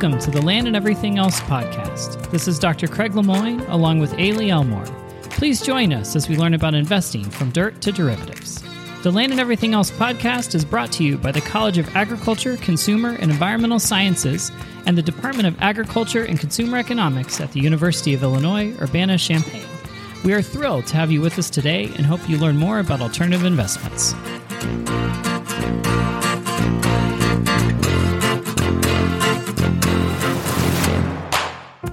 Welcome to the Land and Everything Else podcast. This is Dr. Craig Lemoine along with Ailey Elmore. Please join us as we learn about investing from dirt to derivatives. The Land and Everything Else podcast is brought to you by the College of Agriculture, Consumer, and Environmental Sciences and the Department of Agriculture and Consumer Economics at the University of Illinois, Urbana Champaign. We are thrilled to have you with us today and hope you learn more about alternative investments.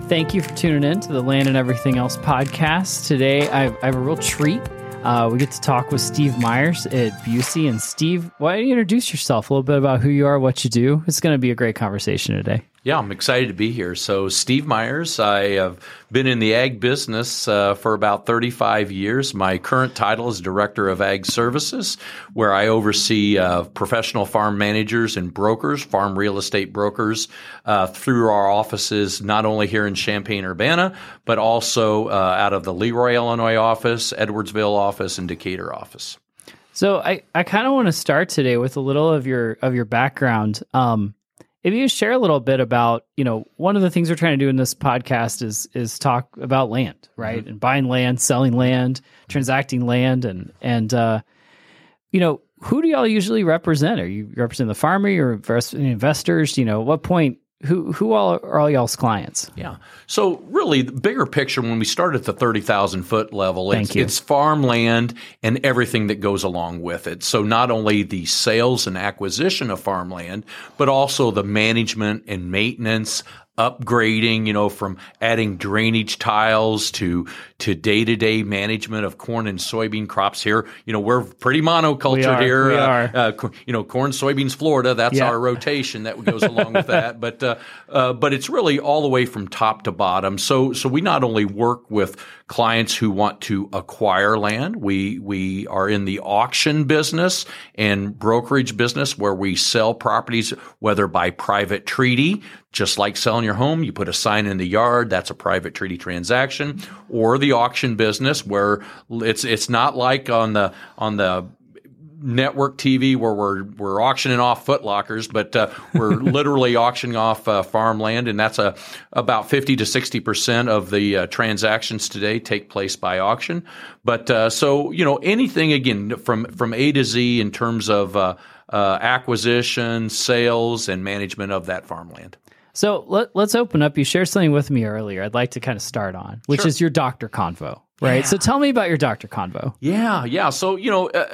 Thank you for tuning in to the Land and Everything Else podcast. Today, I have, I have a real treat. Uh, we get to talk with Steve Myers at Busey. And Steve, why don't you introduce yourself a little bit about who you are, what you do? It's going to be a great conversation today. Yeah, I'm excited to be here. So, Steve Myers, I have been in the ag business uh, for about 35 years. My current title is Director of Ag Services, where I oversee uh, professional farm managers and brokers, farm real estate brokers, uh, through our offices, not only here in Champaign Urbana, but also uh, out of the Leroy, Illinois office, Edwardsville office, and Decatur office. So, I, I kind of want to start today with a little of your of your background. Um, if you share a little bit about, you know, one of the things we're trying to do in this podcast is is talk about land, right? Mm-hmm. And buying land, selling land, transacting land, and and uh, you know, who do y'all usually represent? Are you representing the farmer or investors? You know, what point who who all are all y'all's clients? Yeah. So really, the bigger picture when we start at the thirty thousand foot level, it's, it's farmland and everything that goes along with it. So not only the sales and acquisition of farmland, but also the management and maintenance upgrading, you know, from adding drainage tiles to to day to day management of corn and soybean crops here. You know, we're pretty monocultured we are, here. We uh, are. Uh, you know, corn, soybeans, Florida. That's yeah. our rotation that goes along with that. But uh, uh, but it's really all the way from top to bottom. So so we not only work with clients who want to acquire land. We we are in the auction business and brokerage business where we sell properties whether by private treaty just like selling your home, you put a sign in the yard, that's a private treaty transaction, or the auction business where it's it's not like on the on the network TV where we're we're auctioning off footlockers, but uh, we're literally auctioning off uh, farmland, and that's a about fifty to sixty percent of the uh, transactions today take place by auction. But uh, so you know anything again from from A to Z in terms of uh, uh, acquisition, sales, and management of that farmland. So let, us open up. You shared something with me earlier. I'd like to kind of start on, which sure. is your doctor convo, right? Yeah. So tell me about your doctor convo. Yeah, yeah. So you know, uh,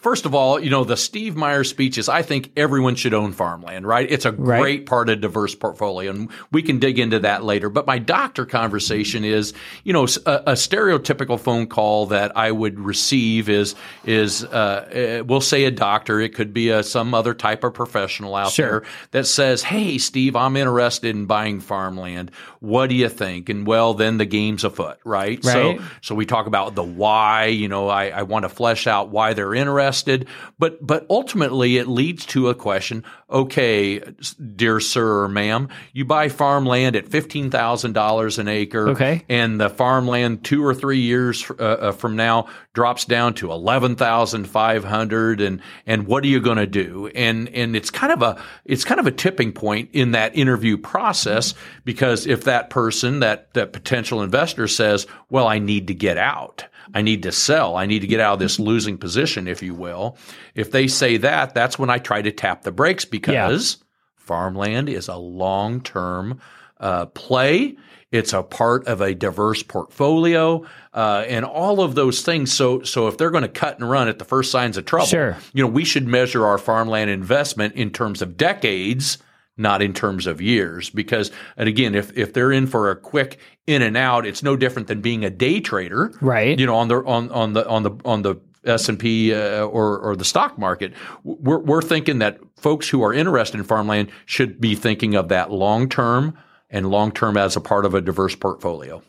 First of all, you know, the Steve Myers speeches, I think everyone should own farmland, right? It's a great right. part of diverse portfolio, and we can dig into that later. But my doctor conversation is, you know, a, a stereotypical phone call that I would receive is, is, uh, uh, we'll say a doctor, it could be a, some other type of professional out sure. there that says, Hey, Steve, I'm interested in buying farmland. What do you think? And well, then the game's afoot, right? right. So, so we talk about the why, you know, I, I want to flesh out why they're interested but but ultimately it leads to a question. Okay, dear sir or ma'am, you buy farmland at fifteen thousand dollars an acre, okay, and the farmland two or three years uh, uh from now drops down to eleven thousand five hundred, and and what are you going to do? And and it's kind of a it's kind of a tipping point in that interview process because if that person that that potential investor says, well, I need to get out. I need to sell. I need to get out of this losing position, if you will. If they say that, that's when I try to tap the brakes because yeah. farmland is a long term uh, play. It's a part of a diverse portfolio, uh, and all of those things. So, so if they're going to cut and run at the first signs of trouble, sure. you know, we should measure our farmland investment in terms of decades not in terms of years. Because, and again, if, if they're in for a quick in and out, it's no different than being a day trader, right? You know, on the on on the on the on the S and P uh, or or the stock market. We're we're thinking that folks who are interested in farmland should be thinking of that long term and long term as a part of a diverse portfolio.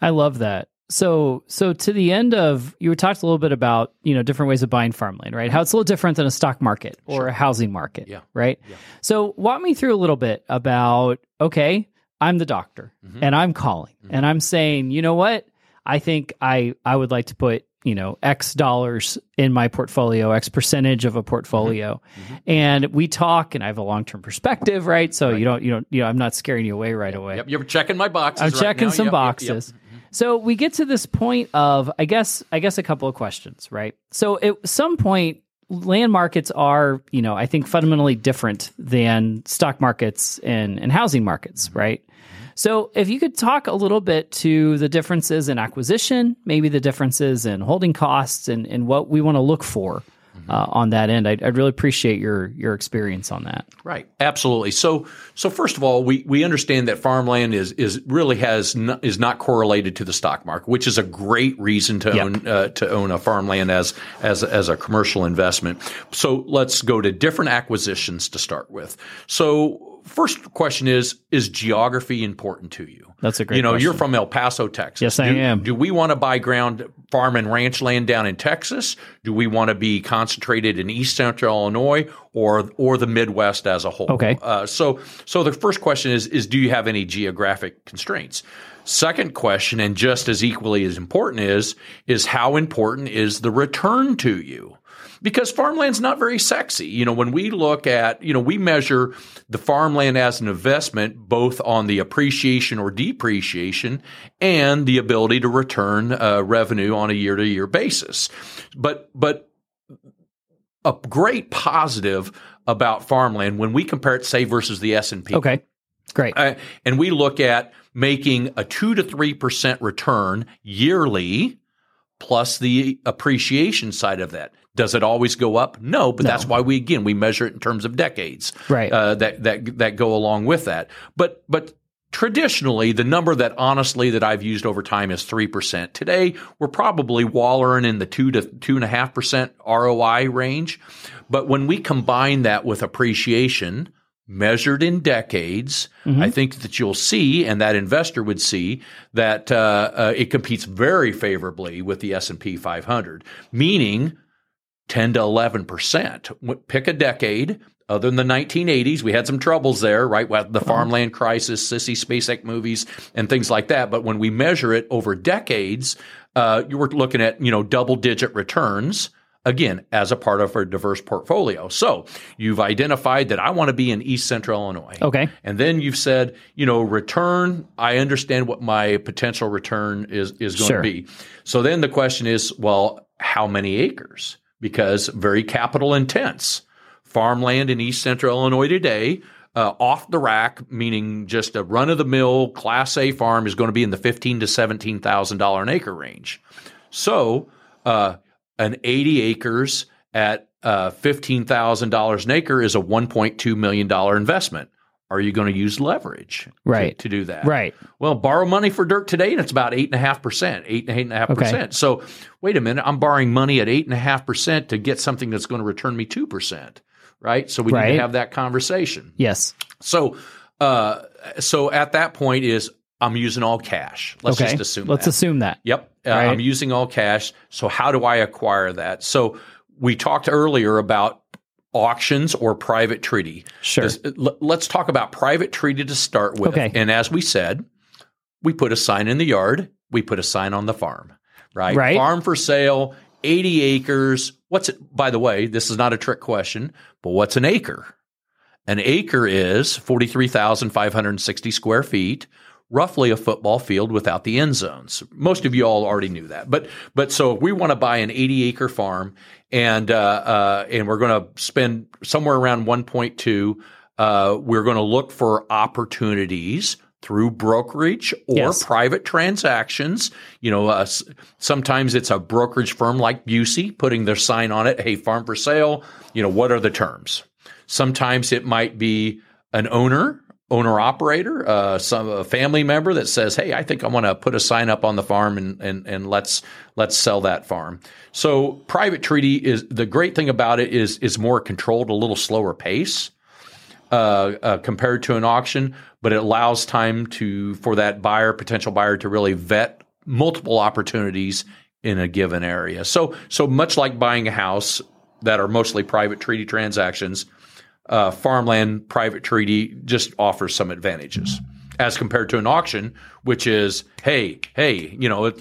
I love that. So, so to the end of you talked a little bit about you know different ways of buying farmland, right? How it's a little different than a stock market or sure. a housing market, yeah. right? Yeah. So, walk me through a little bit about okay, I'm the doctor mm-hmm. and I'm calling mm-hmm. and I'm saying, you know what? I think I I would like to put you know x dollars in my portfolio x percentage of a portfolio mm-hmm. mm-hmm. and we talk and i have a long-term perspective right so right. you don't you don't you know i'm not scaring you away right away yep you're checking my boxes i'm right checking now. some yep, boxes yep. So we get to this point of i guess i guess a couple of questions right so at some point land markets are you know i think fundamentally different than stock markets and, and housing markets mm-hmm. right so, if you could talk a little bit to the differences in acquisition, maybe the differences in holding costs, and, and what we want to look for. Uh, on that end, I'd, I'd, really appreciate your your experience on that. Right, absolutely. So, so first of all, we we understand that farmland is is really has is not correlated to the stock market, which is a great reason to yep. own uh, to own a farmland as as as a commercial investment. So, let's go to different acquisitions to start with. So first question is is geography important to you? That's a great. You know, question. you're from El Paso, Texas. Yes, I do, am. Do we want to buy ground, farm, and ranch land down in Texas? Do we want to be concentrated in East Central Illinois or or the Midwest as a whole? Okay. Uh, so so the first question is is do you have any geographic constraints? Second question, and just as equally as important, is is how important is the return to you? Because farmland's not very sexy. You know, when we look at, you know, we measure the farmland as an investment both on the appreciation or depreciation and the ability to return uh, revenue on a year to year basis. But, but a great positive about farmland when we compare it, say, versus the S and P. Okay, great. Uh, and we look at making a two to three percent return yearly, plus the appreciation side of that. Does it always go up? No, but no. that's why we again we measure it in terms of decades, right? Uh, that that that go along with that. But but traditionally, the number that honestly that I've used over time is three percent. Today, we're probably wallering in the two to two and a half percent ROI range. But when we combine that with appreciation, measured in decades, mm-hmm. I think that you'll see, and that investor would see that uh, uh, it competes very favorably with the S and P 500, meaning 10 to 11%. Pick a decade. Other than the 1980s, we had some troubles there, right? The farmland crisis, Sissy Spacek movies, and things like that. But when we measure it over decades, uh, you were looking at you know double digit returns again as a part of our diverse portfolio. So you've identified that I want to be in East Central Illinois. Okay. And then you've said, you know, return, I understand what my potential return is is going sure. to be. So then the question is, well, how many acres? Because very capital intense. Farmland in East Central Illinois today, uh, off the rack, meaning just a run of the mill Class A farm, is going to be in the fifteen to seventeen thousand dollar an acre range. So, uh, an eighty acres at uh, fifteen thousand dollars an acre is a one point two million dollar investment are you going to use leverage right. to, to, do that? Right. Well, borrow money for dirt today, and it's about eight and a half percent, eight and eight and a half percent. So wait a minute, I'm borrowing money at eight and a half percent to get something that's going to return me two percent. Right. So we right. need to have that conversation. Yes. So, uh, so at that point is I'm using all cash. Let's okay. just assume. Let's that. assume that. Yep. Uh, right. I'm using all cash. So how do I acquire that? So we talked earlier about auctions or private treaty. Sure. This, uh, let's talk about private treaty to start with. Okay. And as we said, we put a sign in the yard, we put a sign on the farm, right? Right. Farm for sale, 80 acres. What's it? By the way, this is not a trick question, but what's an acre? An acre is 43,560 square feet, roughly a football field without the end zones. Most of you all already knew that. But but so if we want to buy an 80 acre farm and uh, uh, and we're going to spend somewhere around 1.2. Uh, we're going to look for opportunities through brokerage or yes. private transactions. You know, uh, sometimes it's a brokerage firm like Busey putting their sign on it, "Hey, farm for sale." You know, what are the terms? Sometimes it might be an owner owner operator, uh, some a family member that says, "Hey, I think I want to put a sign up on the farm and and and let's let's sell that farm." So private treaty is the great thing about it is is more controlled, a little slower pace uh, uh, compared to an auction, but it allows time to for that buyer, potential buyer, to really vet multiple opportunities in a given area. So so much like buying a house that are mostly private treaty transactions uh, farmland private treaty just offers some advantages as compared to an auction, which is, hey, hey, you know, it,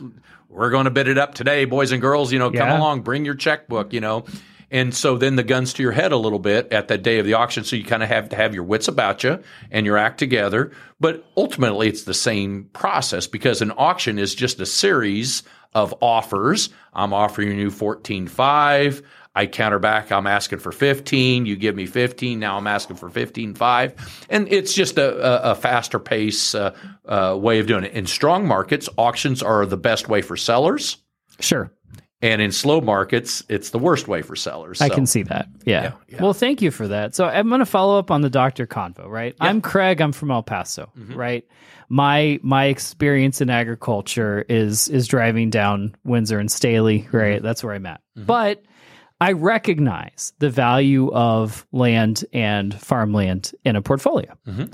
we're going to bid it up today, boys and girls. You know, come Yeah. along, bring your checkbook. You know. And so then the guns to your head a little bit at that day of the auction. So you kind of have to have your wits about you and your act together. But ultimately, it's the same process because an auction is just a series of offers. I'm offering you 14.5. I counter back. I'm asking for 15. You give me 15. Now I'm asking for 15.5. And it's just a, a, faster pace uh, uh, way of doing it. In strong markets, auctions are the best way for sellers. Sure. And in slow markets, it's the worst way for sellers. I can see that. Yeah. Yeah, yeah. Well, thank you for that. So I'm going to follow up on the Dr. Convo, right? I'm Craig. I'm from El Paso, Mm-hmm. right? My my experience in agriculture is is driving down Windsor and Staley, Mm-hmm. right? That's where I'm at. But I recognize the value of land and farmland in a portfolio. Mhm.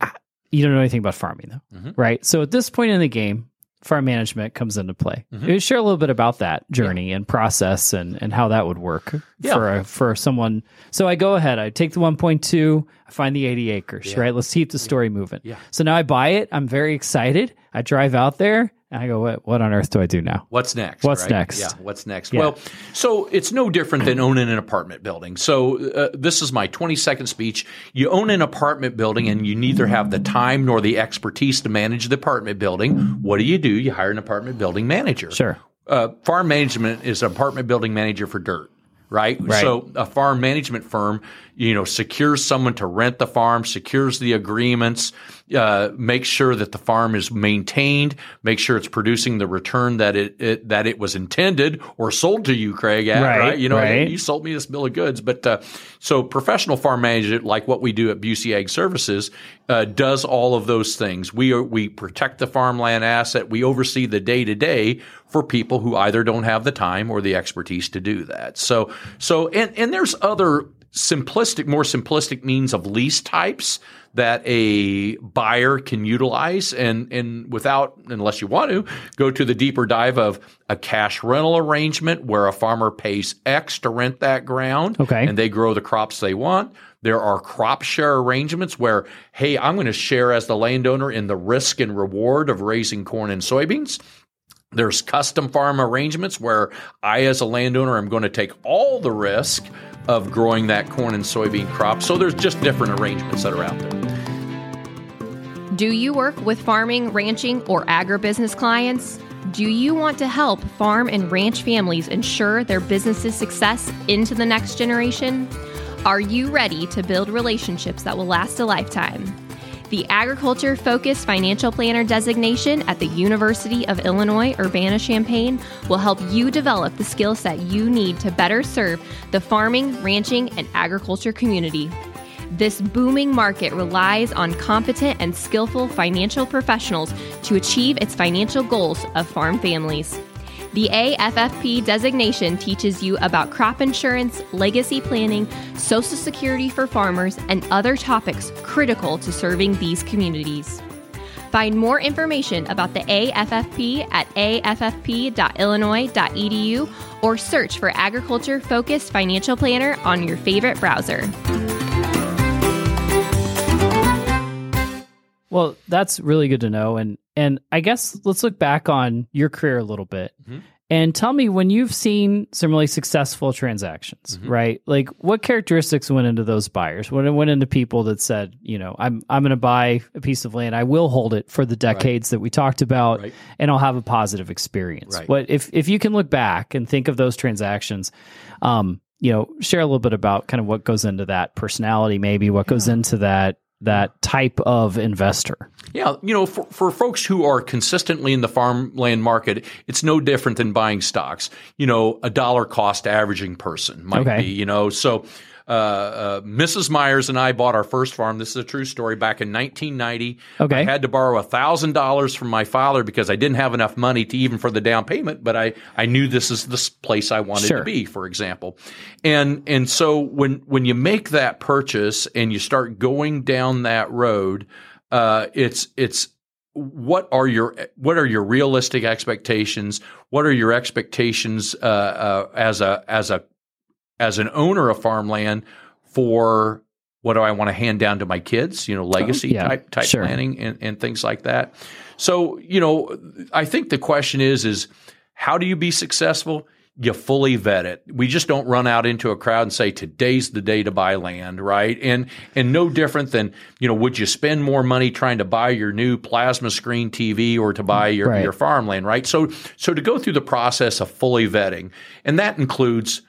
Ah, You don't know anything about farming, though, Mhm. right? So at this point in the game, farm management comes into play. Mhm. Share a little bit about that journey and process and, and how that would work Yeah. for a, for someone. So I go ahead, I take the 1.2, I find the 80 acres, Yeah. right? Let's keep the story moving. Yeah. So now I buy it. I'm very excited. I drive out there and I go, what, what on earth do I do now? What's next? What's right? next? Yeah, what's next? Yeah. Well, so it's no different than owning an apartment building. So uh, this is my 20 second speech. You own an apartment building and you neither have the time nor the expertise to manage the apartment building. What do you do? You hire an apartment building manager. Sure. Uh, farm management is an apartment building manager for dirt. Right? Right. So a farm management firm, you know, secures someone to rent the farm, secures the agreements, uh, makes sure that the farm is maintained, make sure it's producing the return that it, it that it was intended or sold to you, Craig. At, Right, right, You know, right. you sold me this bill of goods. But uh, so professional farm management, like what we do at Busey Ag Services, uh, does all of those things. We are, we protect the farmland asset. We oversee the day to day for people who either don't have the time or the expertise to do that. So so and and there's other simplistic, more simplistic means of lease types that a buyer can utilize and and without unless you want to go to the deeper dive of a cash rental arrangement where a farmer pays X to rent that ground Okay. and they grow the crops they want. There are crop share arrangements where, hey, I'm going to share as the landowner in the risk and reward of raising corn and soybeans. There's custom farm arrangements where I, as a landowner, am going to take all the risk of growing that corn and soybean crop. So there's just different arrangements that are out there. Do you work with farming, ranching, or agribusiness clients? Do you want to help farm and ranch families ensure their business's success into the next generation? Are you ready to build relationships that will last a lifetime? The Agriculture Focused Financial Planner designation at the University of Illinois Urbana Champaign will help you develop the skill set you need to better serve the farming, ranching, and agriculture community. This booming market relies on competent and skillful financial professionals to achieve its financial goals of farm families. The AFFP designation teaches you about crop insurance, legacy planning, social security for farmers, and other topics critical to serving these communities. Find more information about the AFFP at affp.illinois.edu or search for Agriculture Focused Financial Planner on your favorite browser. Well, that's really good to know. And and I guess let's look back on your career a little bit Mhm. and tell me when you've seen some really successful transactions, Mhm. right? Like what characteristics went into those buyers? What went into people that said, you know, I'm I'm going to buy a piece of land, I will hold it for the decades that we talked about, Right. and I'll have a positive experience. Right. What if if you can look back and think of those transactions, um, you know, share a little bit about kind of what goes into that personality, maybe what goes into that that type of investor. Yeah, you know, for, for folks who are consistently in the farmland market, it's no different than buying stocks. You know, a dollar cost averaging person might Okay. be, you know. So, uh, uh, Mrs. Myers and I bought our first farm. This is a true story. Back in 1990, Okay. I had to borrow thousand dollars from my father because I didn't have enough money to even for the down payment. But I, I knew this is the place I wanted Sure. to be, for example. And and so when when you make that purchase and you start going down that road, uh, it's it's what are your what are your realistic expectations? What are your expectations uh, uh, as a as a as an owner of farmland for What do I want to hand down to my kids? You know, legacy yeah, type type sure. planning and, and things like that. So, you know, I think the question is is how do you be successful? You fully vet it. We just don't run out into a crowd and say today's the day to buy land, right? And and no different than you know, would you spend more money trying to buy your new plasma screen TV or to buy your Right. your farmland, right? So so to go through the process of fully vetting, and that includes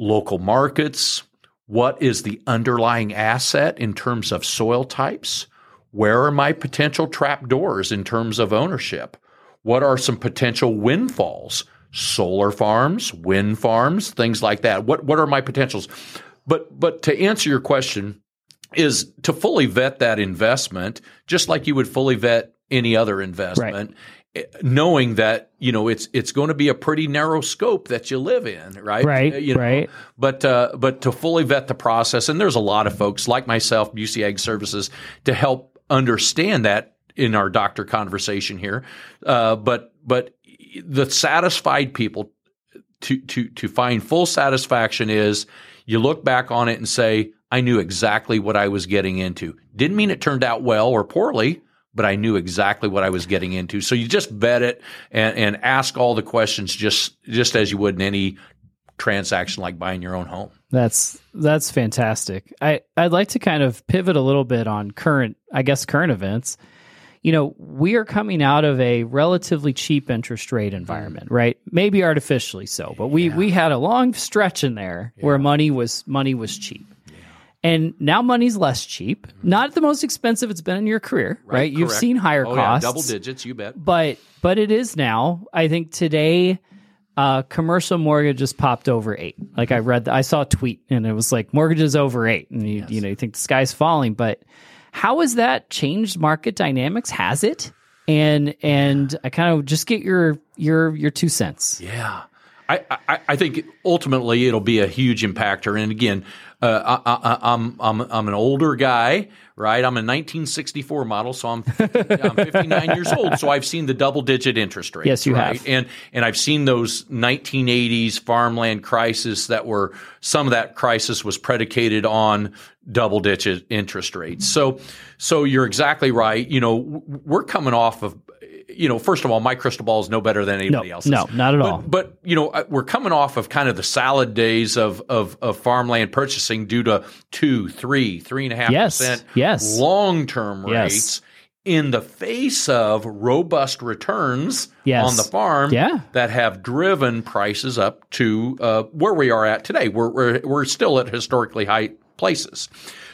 local markets, what is the underlying asset in terms of soil types? Where are my potential trap doors in terms of ownership? What are some potential windfalls? Solar farms, wind farms, things like that. What what are my potentials? But but to answer your question is to fully vet that investment just like you would fully vet any other investment eh, knowing that you know it's it's going to be a pretty narrow scope that you live in right Right, you know, right. but uh, but to fully vet the process, and there's a lot of folks like myself, Busey Ag Services, to help understand that in our doctor conversation here. Uh, but but the satisfied people to to to find full satisfaction is you look back on it and say, I knew exactly what I was getting into. Didn't mean it turned out well or poorly. But I knew exactly what I was getting into. So you just vet it and, and ask all the questions just just as you would in any transaction like buying your own home. That's that's fantastic. I I'd like to kind of pivot a little bit on current, I guess, current events. You know, we are coming out of a relatively cheap interest rate environment, mm. right? Maybe artificially so, but we we had a long stretch in there where money was money was cheap. And now money's less cheap. Not the most expensive it's been in your career, right? You've seen higher oh, costs. Yeah, double digits, you bet. but but it is now. I think today, uh, commercial mortgages popped over eight. Like I read, I saw a tweet and it was like mortgages over eight, and you you know you think the sky's falling, but how has that changed market dynamics? Has it? And and I kind of just get your your your two cents. Yeah. I, I, I think ultimately it'll be a huge impactor. And again, uh, I, I, I'm, I'm, I'm an older guy, right? I'm a 1964 model, so I'm, 50, I'm 59 years old. So I've seen the double digit interest rates. Yes, you right? have. And, and I've seen those 1980s farmland crisis that were, some of that crisis was predicated on double digit interest rates. So, so you're exactly right. You know, we're coming off of, you know, first of all, my crystal ball is no better than anybody No, else's. no, not at all. But you know, we're coming off of kind of the salad days of of, of farmland purchasing due to two, three, three and a half Yes, percent yes. long term Yes. rates in the face of robust returns Yes. on the farm Yeah. that have driven prices up to uh, where we are at today. We're, we're we're still at historically high places.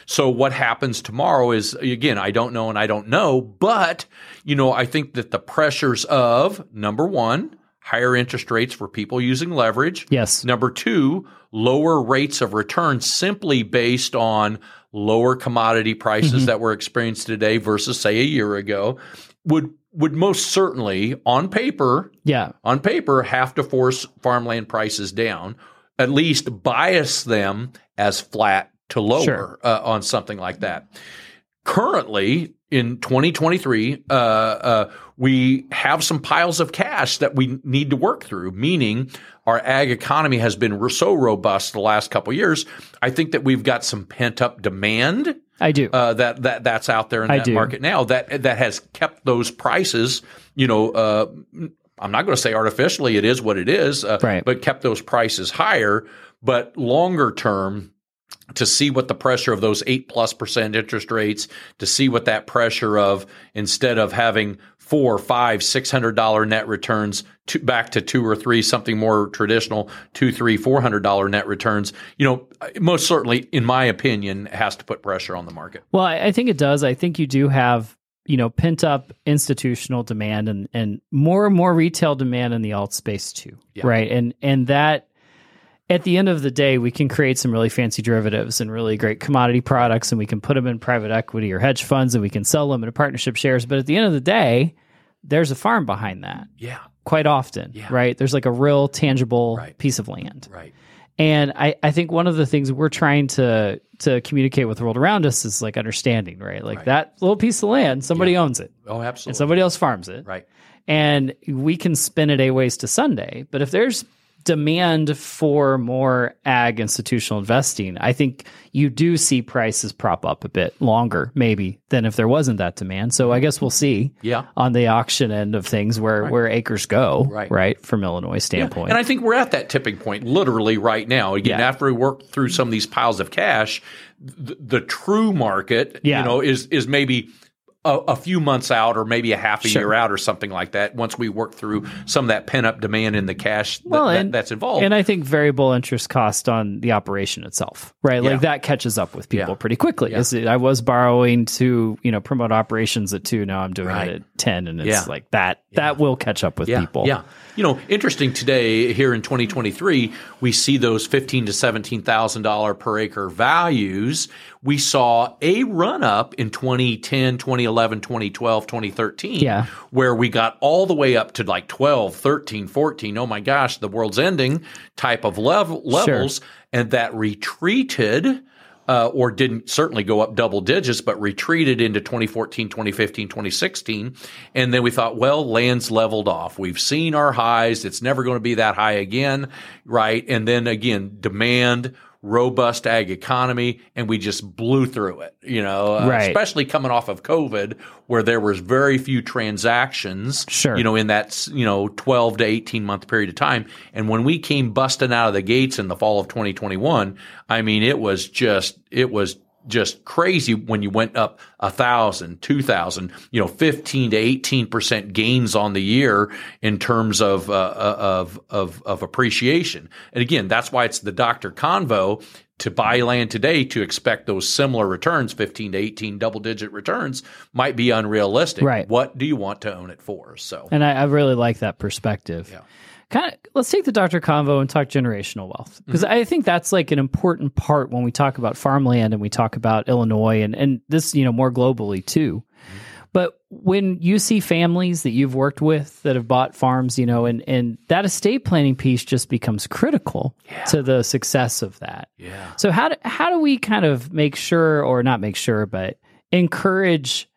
So what happens tomorrow is again, I don't know and I don't know, but you know, I think that the pressures of number one, higher interest rates for people using leverage. Yes. Number two, lower rates of return simply based on lower commodity prices Mm-hmm. that were experienced today versus say a year ago would would most certainly on paper Yeah. on paper have to force farmland prices down, at least bias them as flat to lower Sure. uh, on something like that. Currently, in 2023, uh, uh, we have some piles of cash that we need to work through, meaning our ag economy has been so robust the last couple of years. I think that we've got some pent up demand I do. uh, that that that's out there in I that do. market now that that has kept those prices. You know, uh, I'm not going to say artificially; it is what it is, uh, Right. but kept those prices higher. But longer term, to see what the pressure of those eight plus percent interest rates, to see what that pressure of instead of having four, five, six hundred dollar net returns to back to two or three, something more traditional, two, three, four hundred dollar net returns. You know, most certainly, in my opinion, has to put pressure on the market. Well, I, I think it does. I think you do have, you know, pent up institutional demand and and more and more retail demand in the alt space too. Yeah. Right. And and that at the end of the day, we can create some really fancy derivatives and really great commodity products and we can put them in private equity or hedge funds and we can sell them in partnership shares. But at the end of the day, there's a farm behind that Yeah, quite often. Yeah. Right. There's like a real tangible Right. piece of land. right. And I, I think one of the things we're trying to to communicate with the world around us is like understanding, right? Like Right. that little piece of land, somebody owns it Oh, and absolutely. somebody else farms it. right. And we can spin it a ways to Sunday. But if there's demand for more ag institutional investing, I think you do see prices prop up a bit longer, maybe, than if there wasn't that demand. So I guess we'll see yeah. on the auction end of things where, right. where acres go, right. right, from Illinois standpoint. Yeah. And I think we're at that tipping point literally right now. Again, yeah. after we work through some of these piles of cash, the, the true market, you know, is is maybe – a, a, few months out or maybe a half a sure. year out or something like that once we work through some of that pent up demand in the cash well, and, that, that's involved. And I think variable interest cost on the operation itself, right? Yeah. Like that catches up with people yeah. pretty quickly. Yeah. I was borrowing to, you know, promote operations at two. Now I'm doing right. it at 10 and it's like that, that will catch up with people. Yeah. You know, interesting today here in 2023, we see those fifteen to seventeen thousand dollar per acre values. We saw a run up in 2010, 2011, 2012, 2013, yeah. where we got all the way up to like 12, 13, 14. Oh my gosh, the world's ending type of level, levels. Sure. And that retreated uh, or didn't certainly go up double digits, but retreated into 2014, 2015, 2016. And then we thought, well, land's leveled off. We've seen our highs. It's never going to be that high again, right? And then again, demand robust ag economy and we just blew through it you know uh, right. especially coming off of covid where there was very few transactions sure. you know in that you know 12 to 18 month period of time and when we came busting out of the gates in the fall of 2021 i mean it was just it was just crazy when you went up a thousand, two thousand, you know, fifteen to eighteen percent gains on the year in terms of uh, uh, of of of appreciation. And again, that's why it's the doctor convo to buy land today to expect those similar returns, 15 to 18 double digit returns, might be unrealistic. Right. What do you want to own it for? So, and I, I really like that perspective. Yeah kind of let's take the Dr. Convo and talk generational wealth because mm-hmm. I think that's like an important part when we talk about farmland and we talk about Illinois and and this you know more globally too. Mm-hmm. But when you see families that you've worked with that have bought farms, you know, and and that estate planning piece just becomes critical yeah. to the success of that. Yeah. So how do, how do we kind of make sure or not make sure but encourage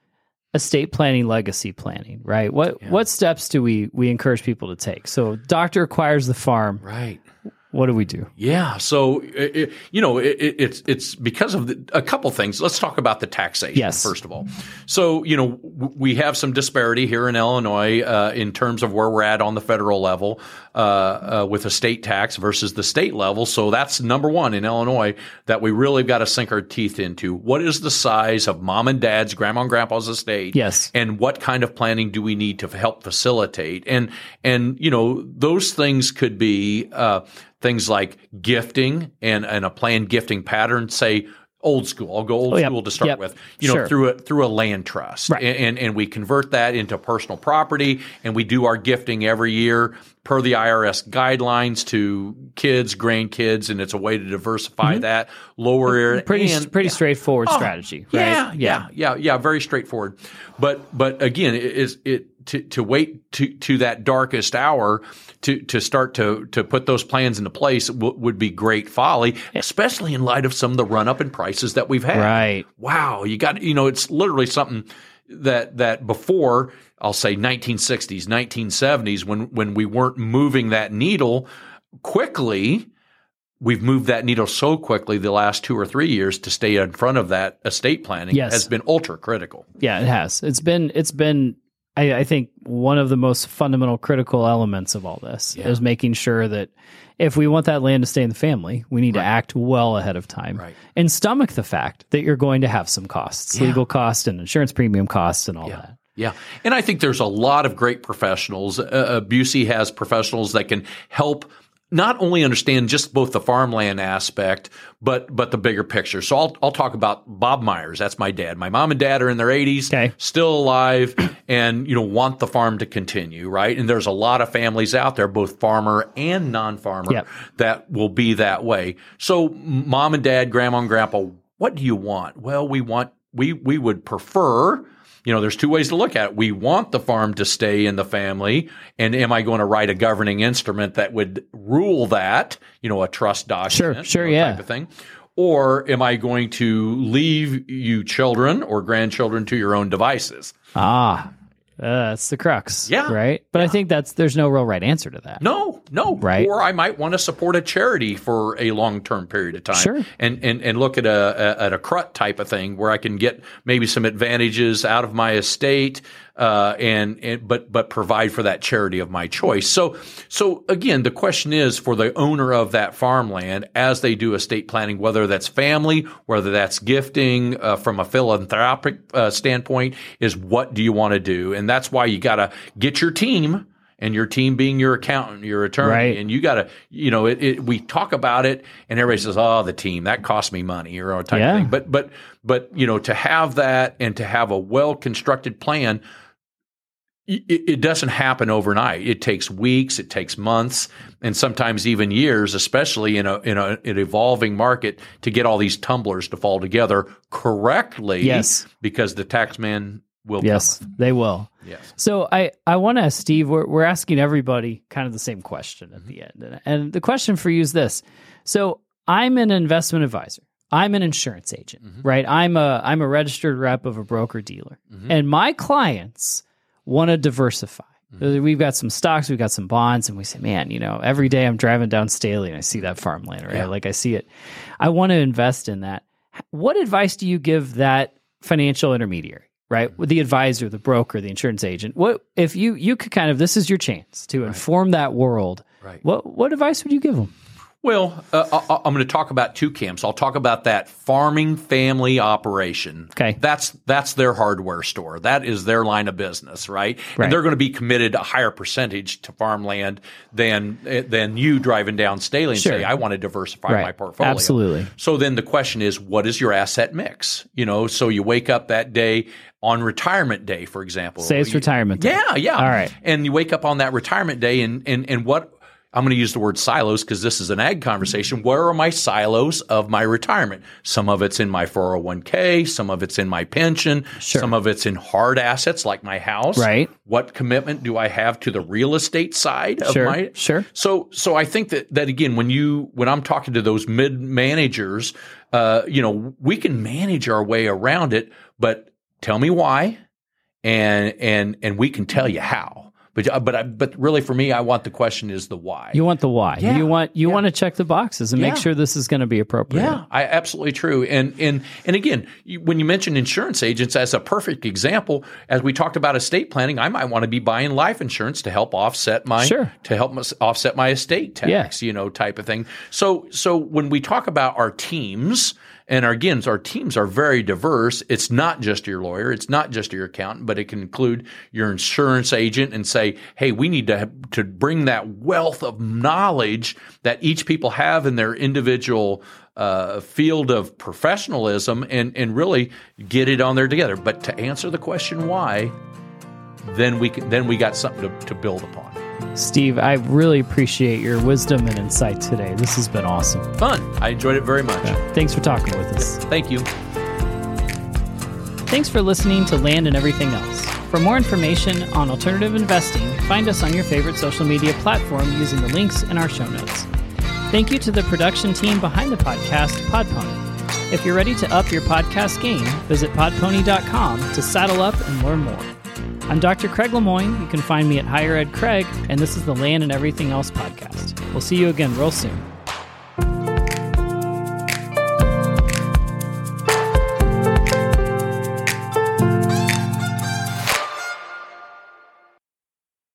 estate planning legacy planning right? What yeah. what steps do we we encourage people to take? So doctor acquires the farm. Right what do we do? Yeah, so it, you know it, it's it's because of the, a couple things. Let's talk about the taxation yes. first of all. So you know we have some disparity here in Illinois uh, in terms of where we're at on the federal level uh, uh, with a state tax versus the state level. So that's number one in Illinois that we really got to sink our teeth into. What is the size of mom and dad's, grandma and grandpa's estate? Yes, and what kind of planning do we need to help facilitate? And and you know those things could be uh, things like gifting and, and a planned gifting pattern, say old school. I'll go old oh, yep. school to start yep. with. You know, sure. through a through a land trust, right. and, and, we convert that into personal property, and we do our gifting every year per the IRS guidelines to kids, grandkids, and it's a way to diversify mm-hmm. that. Lower pretty and, pretty yeah. straightforward oh, strategy, right? Yeah, yeah, yeah, yeah, very straightforward. But but again, it is it to, to wait to, to that darkest hour to, to start to, to put those plans into place w- would be great folly, especially in light of some of the run up in prices that we've had. Right. Wow. You got, you know, it's literally something that, that before I'll say 1960s, 1970s, when, when we weren't moving that needle quickly, we've moved that needle so quickly the last two or three years to stay in front of that estate planning yes. has been ultra critical. Yeah, it has. It's been it's been I, I, think one of the most fundamental critical elements of all this yeah. is making sure that if we want that land to stay in the family, we need right. to act well ahead of time right. and stomach the fact that you're going to have some costs, yeah. legal costs and insurance premium costs and all yeah. that. Yeah. And I think there's a lot of great professionals. Uh, uh Busey has professionals that can help not only understand just both the farmland aspect, but but the bigger picture. So I'll I'll talk about Bob Myers. That's my dad. My mom and dad are in their 80s, okay. still alive, and you know want the farm to continue, right? And there's a lot of families out there, both farmer and non-farmer, yep. that will be that way. So mom and dad, grandma and grandpa, what do you want? Well, we want we we would prefer you know, there's two ways to look at it. We want the farm to stay in the family. And am I going to write a governing instrument that would rule that, you know, a trust document? Sure, sure, you know, yeah. Type of thing. Or am I going to leave you children or grandchildren to your own devices? Ah, Uh, that's the crux. Yeah. Right. But yeah. I think that's there's no real right answer to that. No, no. Right. Or I might want to support a charity for a long term period of time. Sure. And and and look at a, a at a CRUT type of thing where I can get maybe some advantages out of my estate. Uh, and, and but but provide for that charity of my choice. So so again, the question is for the owner of that farmland as they do estate planning, whether that's family, whether that's gifting uh, from a philanthropic uh, standpoint, is what do you want to do? And that's why you got to get your team and your team being your accountant, your attorney, Right. and you got to, you know, it, it, we talk about it, and everybody says, "Oh, the team that cost me money," or a type Yeah. of thing. But but but you know, to have that and to have a well constructed plan, it, it doesn't happen overnight. It takes weeks, it takes months, and sometimes even years, especially in a in a, an evolving market, to get all these tumblers to fall together correctly. Yes. because the tax man will. Yes, they will. Yes. So I, I want to ask Steve, we're, we're asking everybody kind of the same question at the mm-hmm. end. And, and the question for you is this. So I'm an investment advisor. I'm an insurance agent, mm-hmm. right? I'm a I'm a registered rep of a broker dealer. Mm-hmm. And my clients want to diversify. We've got some stocks, we've got some bonds, and we say, man, you know, every day I'm driving down Staley and I see that farmland, right? Yeah. Like I see it. I want to invest in that. What advice do you give that financial intermediary? Right? With the advisor, the broker, the insurance agent. What if you you could kind of this is your chance to inform that world? Right. What what advice would you give them? Well, uh, I, I'm going to talk about two camps. I'll talk about that farming family operation. Okay. that's that's their hardware store. That is their line of business, right? Right. And they're going to be committed a higher percentage to farmland than than you driving down Staley and Sure. say, "I want to diversify Right. my portfolio." Absolutely. So then the question is, what is your asset mix? You know, so you wake up that day on retirement day, for example. Say it's You- retirement day. Yeah, yeah. All right. And you wake up on that retirement day, and and and what I'm going to use the word silos because this is an ag conversation. Where are my silos of my retirement? Some of it's in my 401k, some of it's in my pension, Sure. some of it's in hard assets like my house. Right. What commitment do I have to the real estate side of Sure, my sure. so so I think that that again when you when I'm talking to those mid managers, uh, you know, we can manage our way around it, but tell me why and and and we can tell you how. But but I, but really for me I want the question is the why. You want the why. Yeah. You want you Yeah. want to check the boxes and make sure this is going to be appropriate. Yeah, I absolutely true. And and and again, you, when you mention insurance agents as a perfect example, as we talked about estate planning, I might want to be buying life insurance to help offset my Sure. to help offset my estate tax, you know, type of thing. So so when we talk about our teams. And our, again, our teams are very diverse. It's not just your lawyer, it's not just your accountant, but it can include your insurance agent and say, "Hey, we need to to bring that wealth of knowledge that each people have in their individual uh, field of professionalism and and really get it on there together." But to answer the question why, then we can, then we got something to, to build upon. Steve, I really appreciate your wisdom and insight today. This has been awesome. Fun. I enjoyed it very much. Thanks for talking with us. Thank you. Thanks for listening to Land and Everything Else. For more information on alternative investing, find us on your favorite social media platform using the links in our show notes. Thank you to the production team behind the podcast, Podpony. If you're ready to up your podcast game, visit podpony.com to saddle up and learn more. I'm Dr. Craig Lemoine. You can find me at Higher Ed Craig, and this is the Land and Everything Else podcast. We'll see you again real soon.